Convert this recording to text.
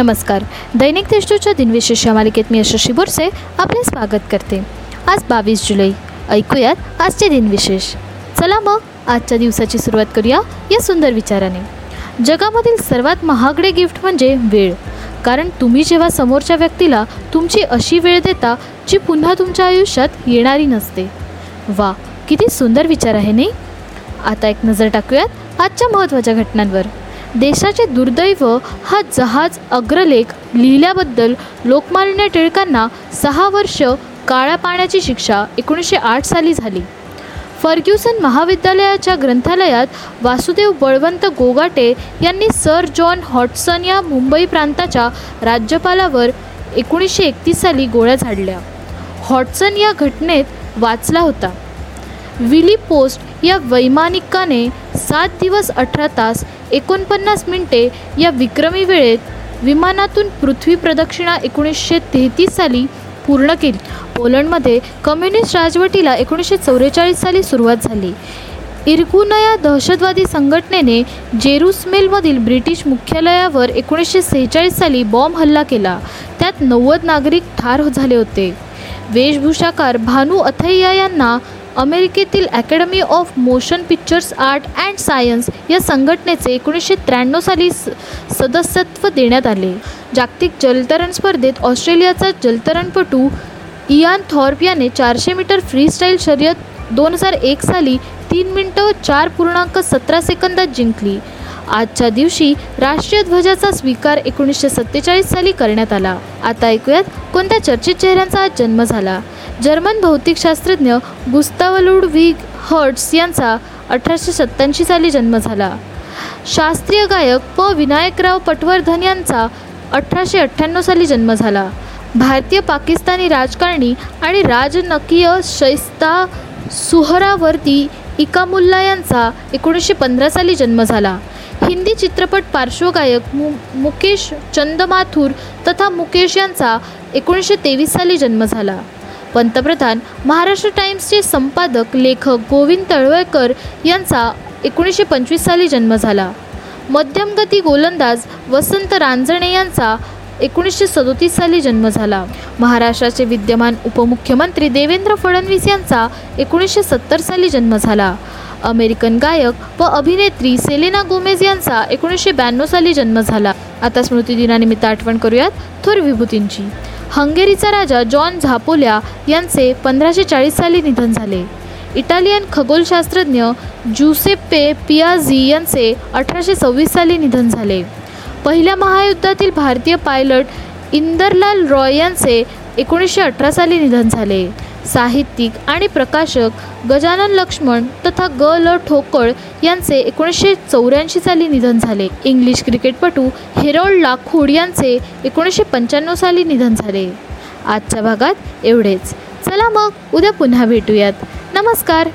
नमस्कार. दैनिक देशदूतच्या दिनविशेष या मालिकेत मी यशस्वी बोरसे आपले स्वागत करते. आज बावीस जुलै. ऐकूयात आजचे दिनविशेष. चला मग आजच्या दिवसाची सुरुवात करूया या सुंदर विचाराने. जगामधील सर्वात महागडे गिफ्ट म्हणजे वेळ. कारण तुम्ही जेव्हा समोरच्या व्यक्तीला तुमची अशी वेळ देता जी पुन्हा तुमच्या आयुष्यात येणारी नसते. वा किती सुंदर विचार आहे नाही? आता एक नजर टाकूयात आजच्या महत्त्वाच्या घटनांवर. देशाचे दुर्दैव हा जहाज अग्रलेख लिहिल्याबद्दल लोकमान्य टिळकांना सहा वर्ष काळ्या पाण्याची शिक्षा एकोणीसशे आठ साली झाली. फर्ग्युसन महाविद्यालयाच्या ग्रंथालयात वासुदेव बळवंत गोगाटे यांनी सर जॉन हॉटसन या मुंबई प्रांताच्या राज्यपालावर एकोणीसशे एकतीस साली गोळ्या झाडल्या. हॉटसन या घटनेत वाचला होता. विली पोस्ट या वैमानिकाने सात दिवस अठरा तास एकोणपन्नास मिनिटे या विक्रमी वेळेत विमानातून पृथ्वी प्रदक्षिणा एकोणीसशे तेहतीस साली पूर्ण केली. पोलंडमध्ये कम्युनिस्ट राजवटीला एकोणीसशे चौवेचाळीस साली सुरुवात झाली. इरगुन या दहशतवादी संघटनेने जेरुसमेलमधील ब्रिटिश मुख्यालयावर एकोणीसशे सेहेचाळीस साली बॉम्ब हल्ला केला. त्यात नव्वद नागरिक ठार झाले होते. वेशभूषाकार भानू अथैया यांना अमेरिकेतील Academy of Motion Pictures Art and Science या संघटनेचे एकोणीसशे त्र्याण्णव साली स सदस्यत्व देण्यात आले. जागतिक जलतरण स्पर्धेत ऑस्ट्रेलियाचा जलतरणपटू इयान थॉर्प याने चारशे मीटर फ्रीस्टाईल शर्यत दोन हजार एक साली तीन मिनटं चार पूर्णांक सतरा सेकंदात जिंकली. आजच्या दिवशी राष्ट्रीय ध्वजाचा स्वीकार एकोणीसशे सत्तेचाळीस साली करण्यात आला. आता ऐकूयात कोणत्या चर्चित चेहऱ्यांचा आज जन्म झाला? जर्मन भौतिकशास्त्रज्ञ गुस्ताव लुडविग हर्ट्स यांचा अठराशे सत्त्याऐंशी साली जन्म झाला. शास्त्रीय गायक प. विनायकराव पटवर्धन यांचा अठराशे अठ्ठ्याण्णव साली जन्म झाला. भारतीय पाकिस्तानी राजकारणी आणि राजनकीय शैस्ता सुहरावर्ती इकामुल्ला यांचा एकोणीसशे पंधरा साली जन्म झाला. हिंदी चित्रपट पार्श्वगायक मु मुकेश चंदमाथुर तथा मुकेश यांचा एकोणीसशे तेवीस साली जन्म झाला. पंतप्रधान महाराष्ट्र टाइम्सचे संपादक लेखक गोविंद तळवळकर यांचा एकोणीसशे पंचवीस साली जन्म झाला. मध्यमगती गोलंदाज वसंत रांजणे यांचा एकोणीसशे सदोतीस साली जन्म झाला. महाराष्ट्राचे विद्यमान उपमुख्यमंत्री देवेंद्र फडणवीस यांचा एकोणीसशे सत्तर साली जन्म झाला. अमेरिकन गायक व अभिनेत्री सेलेना गोमेज यांचा एकोणीसशे ब्याण्णव साली जन्म झाला. आता स्मृतिदिनानिमित्त आठवण करूयात थोर विभूतींची. हंगेरीचा राजा जॉन झापोल्या यांचे पंधराशे चाळीस साली निधन झाले. इटालियन खगोलशास्त्रज्ञ ज्युसेप्पे पियाझी यांचे अठराशे सव्वीस साली निधन झाले. पहिल्या महायुद्धातील भारतीय पायलट इंदरलाल रॉय यांचे एकोणीसशे अठरा साली निधन झाले. साहित्यिक आणि प्रकाशक गजानन लक्ष्मण तथा ग ल ठोकळ यांचे एकोणीसशे चौऱ्याऐंशी साली निधन झाले. इंग्लिश क्रिकेटपटू हेरोल्ड लाखूड यांचे एकोणीसशे पंच्याण्णव साली निधन झाले. आजच्या भागात एवढेच. चला मग उद्या पुन्हा भेटूयात. नमस्कार.